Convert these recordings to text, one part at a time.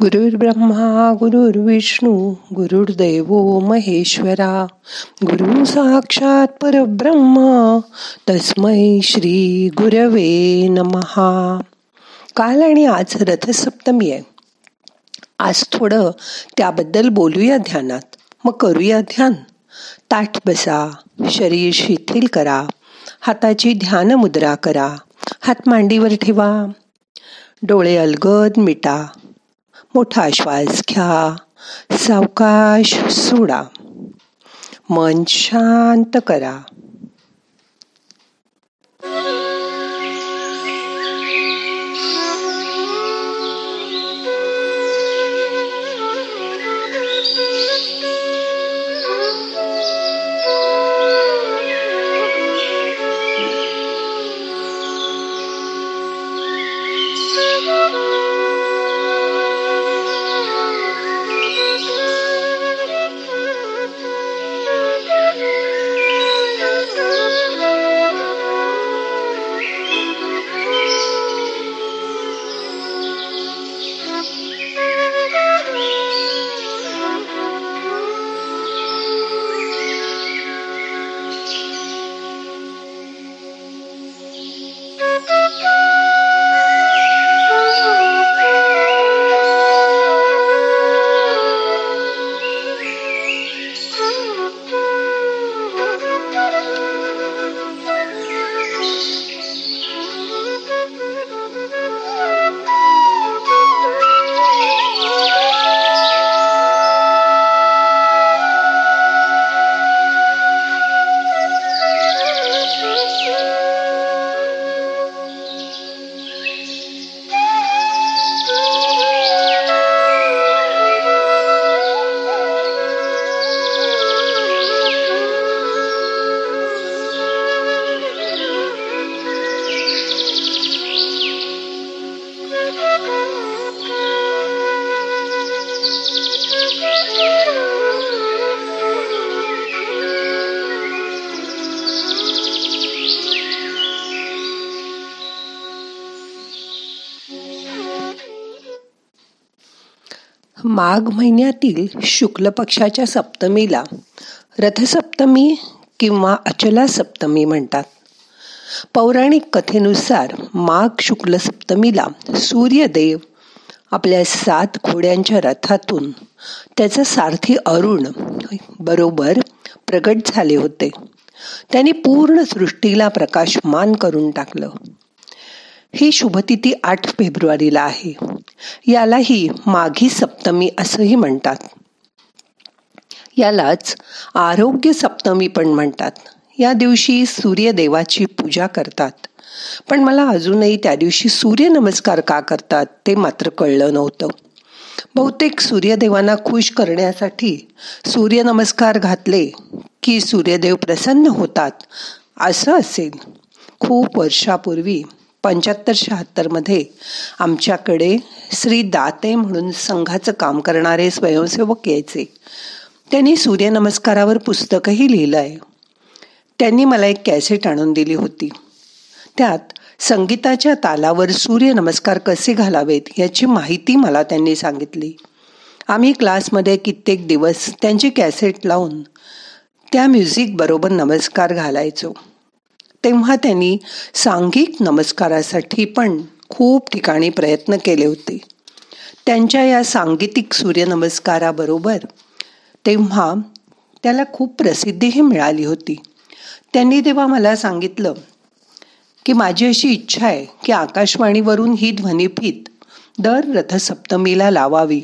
गुरुर् ब्रह्मा गुरुर्विष्णू गुरुर्दैव महेश्वरा गुरु साक्षात परब्रह्म तस्मै श्री गुरवे नमहा काल आणि आज रथसप्तमी आहे. आज थोडं त्याबद्दल बोलूया ध्यानात. मग करूया ध्यान. ताठ बसा शरीर शिथिल करा हाताची ध्यान मुद्रा करा हात मांडीवर ठेवा. डोळे अलगद मिटा. मोठा श्वास घ्या. सावकाश सोडा. मन शांत करा. माघ महिन्यातील शुक्ल पक्षाच्या सप्तमीला रथसप्तमी किंवा अचला सप्तमी म्हणतात. पौराणिक कथेनुसार माघ शुक्ल सप्तमीला सूर्यदेव आपल्या सात घोड्यांच्या रथातून त्याचा सारथी अरुण बरोबर प्रगट झाले होते. त्यांनी पूर्ण सृष्टीला प्रकाशमान करून टाकलं. ही शुभतिथी आठ फेब्रुवारीला आहे. यालाही माघी सप्तमी असंही म्हणतात. यालाच आरोग्य सप्तमी पण म्हणतात. या दिवशी सूर्यदेवाची पूजा करतात. पण मला अजूनही त्या दिवशी सूर्यनमस्कार का करतात ते मात्र कळलं नव्हतं. बहुतेक सूर्यदेवांना खुश करण्यासाठी सूर्यनमस्कार घातले की सूर्यदेव प्रसन्न होतात असं असेल. खूप वर्षापूर्वी पंच्याहत्तर शहात्तरमध्ये आमच्याकडे श्री दाते म्हणून संघाचं काम करणारे स्वयंसेवक यायचे. त्यांनी सूर्यनमस्कारावर पुस्तकही लिहिलं आहे त्यांनी मला एक कॅसेट आणून दिली होती. त्यात संगीताच्या तालावर सूर्यनमस्कार कसे घालावेत याची माहिती मला त्यांनी सांगितली. आम्ही क्लासमध्ये कित्येक दिवस त्यांची कॅसेट लावून त्या म्युझिकबरोबर नमस्कार घालायचो. तेव्हा त्यांनी सांघिक नमस्कारासाठी पण खूप ठिकाणी प्रयत्न केले होते. त्यांच्या या सांगीतिक सूर्यनमस्काराबरोबर तेव्हा त्याला खूप प्रसिद्धीही मिळाली होती. त्यांनी तेव्हा मला सांगितलं की माझी अशी इच्छा आहे की आकाशवाणीवरून ही ध्वनिफीत दर रथसप्तमीला लावावी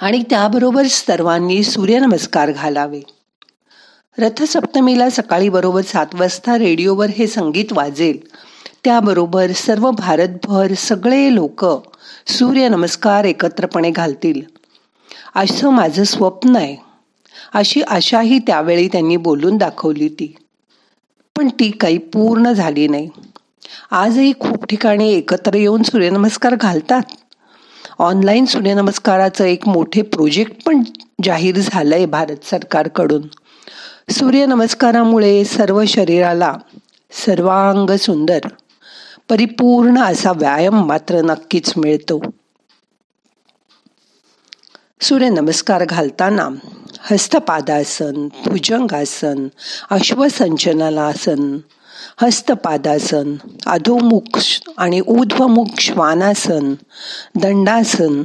आणि त्याबरोबर सर्वांनी सूर्यनमस्कार घालावे. रथसप्तमीला सकाळी बरोबर सात वाजता रेडिओवर हे संगीत वाजेल. त्याबरोबर सर्व भारतभर सगळे लोक सूर्यनमस्कार एकत्रपणे घालतील. असं माझं स्वप्न आहे. अशी आशाही त्यावेळी त्यांनी बोलून दाखवली ती. पण ती काही पूर्ण झाली नाही. आजही खूप ठिकाणी एकत्र येऊन सूर्यनमस्कार घालतात. ऑनलाईन सूर्यनमस्काराचं एक मोठे प्रोजेक्ट पण जाहीर झालंय भारत सरकारकडून. सूर्यनमस्कारामुळे सर्व शरीराला सर्वांग सुंदर परिपूर्ण असा व्यायाम मात्र नक्कीच मिळतो. सूर्यनमस्कार घालताना हस्तपादासन भुजंगासन अश्वसंचनालासन हस्तपादासन अधोमुख आणि ऊर्ध्वमुख श्वानासन दंडासन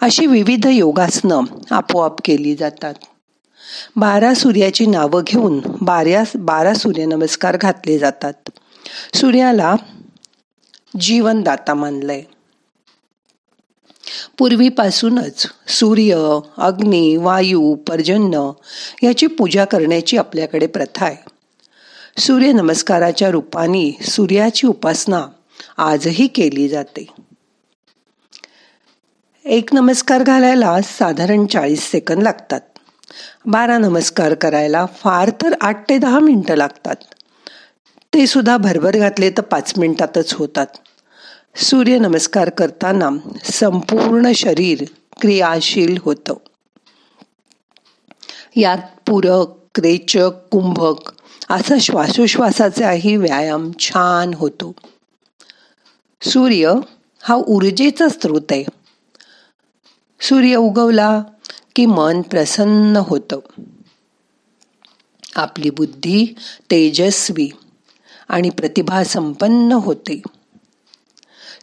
अशी विविध योगासनं आपोआप केली जातात. बारा सूर्याची नावं घेऊन बारा बारा सूर्यनमस्कार घातले जातात. सूर्याला जीवनदाता मानलंय. पूर्वीपासूनच सूर्य अग्नी वायू पर्जन्य याची पूजा करण्याची आपल्याकडे प्रथा आहे. सूर्य नमस्काराच्या रूपाने सूर्याची उपासना आजही केली जाते. एक नमस्कार घालायला साधारण चाळीस सेकंद लागतात. बारा नमस्कार करायला फार तर आठ ते दहा मिनिटं लागतात. ते सुद्धा भरभर घातले तर पाच मिनिटातच होतात. सूर्यनमस्कार करताना संपूर्ण शरीर क्रियाशील होतं. यात पूरक रेचक कुंभक असा श्वासोश्वासाचाही व्यायाम छान होतो. सूर्य हा ऊर्जेचा स्रोत आहे. सूर्य उगवला की मन प्रसन्न होतं. आपली बुद्धी तेजस्वी आणि प्रतिभा संपन्न होते.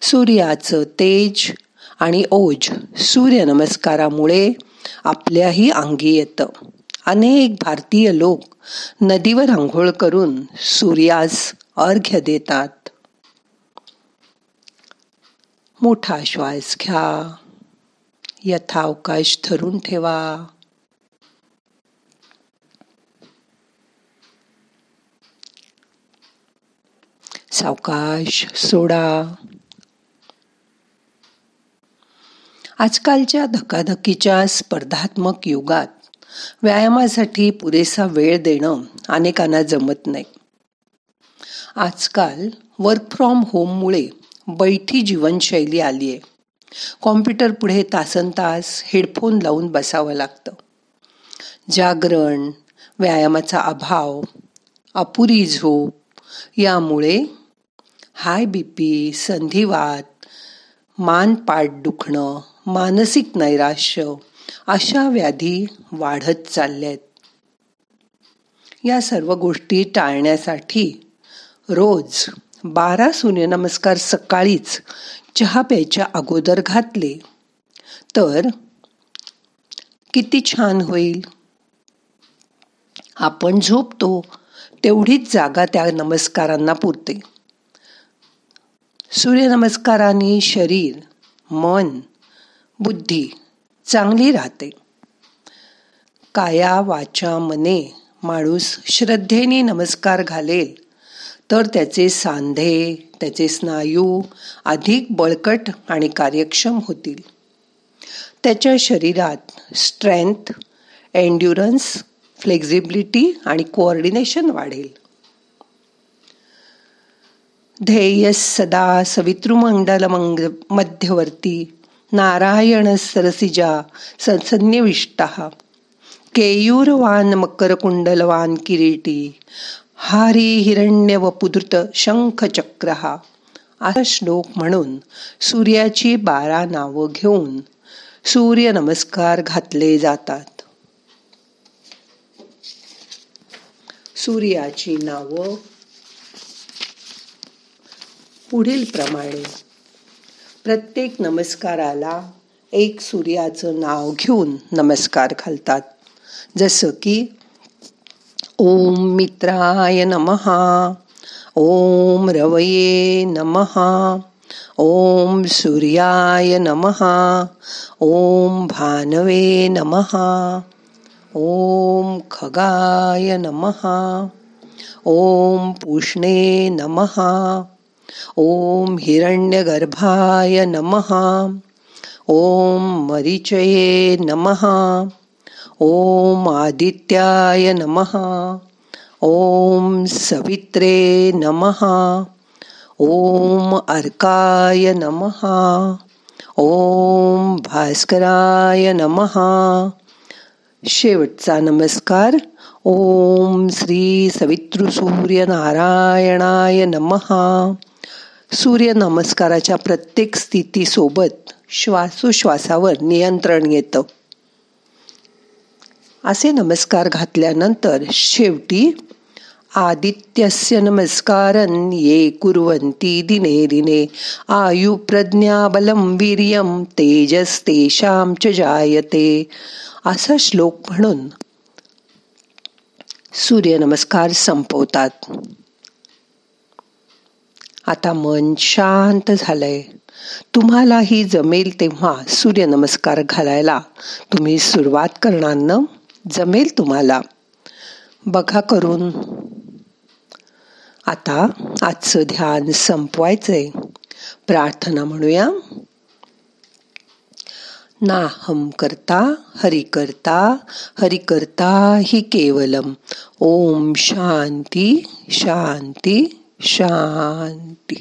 सूर्याचं तेज आणि ओज सूर्यनमस्कारामुळे आपल्याही अंगी येतं. अनेक भारतीय लोक नदीवर आंघोळ करून सूर्यास अर्घ्य देतात. मोठा श्वास घ्या. यथावकाश धरून ठेवा. सावकाश सोडा. आजकालच्या धकाधकीच्या स्पर्धात्मक युगात व्यायामासाठी पुरेसा वेळ देणं अनेकांना जमत नाही. आजकाल वर्क फ्रॉम होममुळे बैठी जीवनशैली आली आहे कॉम्प्युटर पुढे तासन तास हेडफोन लावून बसावं लागतं. जागरण व्यायामाचा अभाव अपुरी झोप यामुळे हाय बी पी संधिवात मान पाठ दुखणं मानसिक नैराश्य अशा व्याधी वाढत चालल्यात. या सर्व गोष्टी टाळण्यासाठी रोज बारा सूर्यनमस्कार सकाळीच चहा प्यायच्या अगोदर घातले. तर किती छान होईल. आपण झोपतो तेवढीच जागा त्या नमस्कारांना पुरते. सूर्यनमस्काराने शरीर मन बुद्धी चांगली राहते. काया वाचा मने माणूस श्रद्धेने नमस्कार घालेल. तर त्याचे सांधे त्याचे स्नायू अधिक बळकट आणि कार्यक्षम होतील. त्याच्या शरीरात स्ट्रेंथ एन्ड्युरन्स फ्लेक्झिबिलिटी आणि कोऑर्डिनेशन वाढेल. ध्येय सदा सवितृमंडल मध्यवर्ती नारायण सरसिजा सन्निविष्ट केयूरवान मकरकुंडलवान किरीटी हारी हिरण्य वपुदृत शंख चक्र असा श्लोक म्हणून सूर्याची बारा नावं घेऊन सूर्य नमस्कार घातले जातात. सूर्याची नावं. पुढील प्रमाणे प्रत्येक नमस्काराला एक सूर्याचं नाव घेऊन नमस्कार घालतात. जसं की ओम मित्राय नमहा ओम रवये नमहा ओम सूर्याय नमहा ओम भानवे नमहा ओम खगाय नमहा ओम पुष्णे नमहा ओम हिरण्यगर्भाय नमः। ओम मरिचये नमः। ओम आदित्याय नमः। ओम सवित्रे नमः। ओम अर्काय नमः। ओम भास्कराय नमः। शेवटचा नमस्कार। ओम श्री सवितृसूर्य नारायणाय नमहा सूर्य नमस्काराच्या प्रत्येक स्थितीसोबत श्वासोश्वासावर नियंत्रण येतं. असे नमस्कार घातल्यानंतर शेवटी आदित्यस्य नमस्कारन ये कुर्वंती दिने दिने। आयु प्रज्ञा वीर्यम तेजस तेषाम च जायते। असा श्लोक म्हणून सूर्यनमस्कार संपवतात। आता मन शांत झालंय। तुम्हालाही जमेल तेव्हा सूर्यनमस्कार घालायला तुम्ही सुरुवात करणार ना? जमेल तुम्हाला. बघा करून. आता आजचं ध्यान संपवायचंय. प्रार्थना म्हणूया. नाहम करता हरि करता हरि करता हि केवलम. ओम शांती शांती शांती.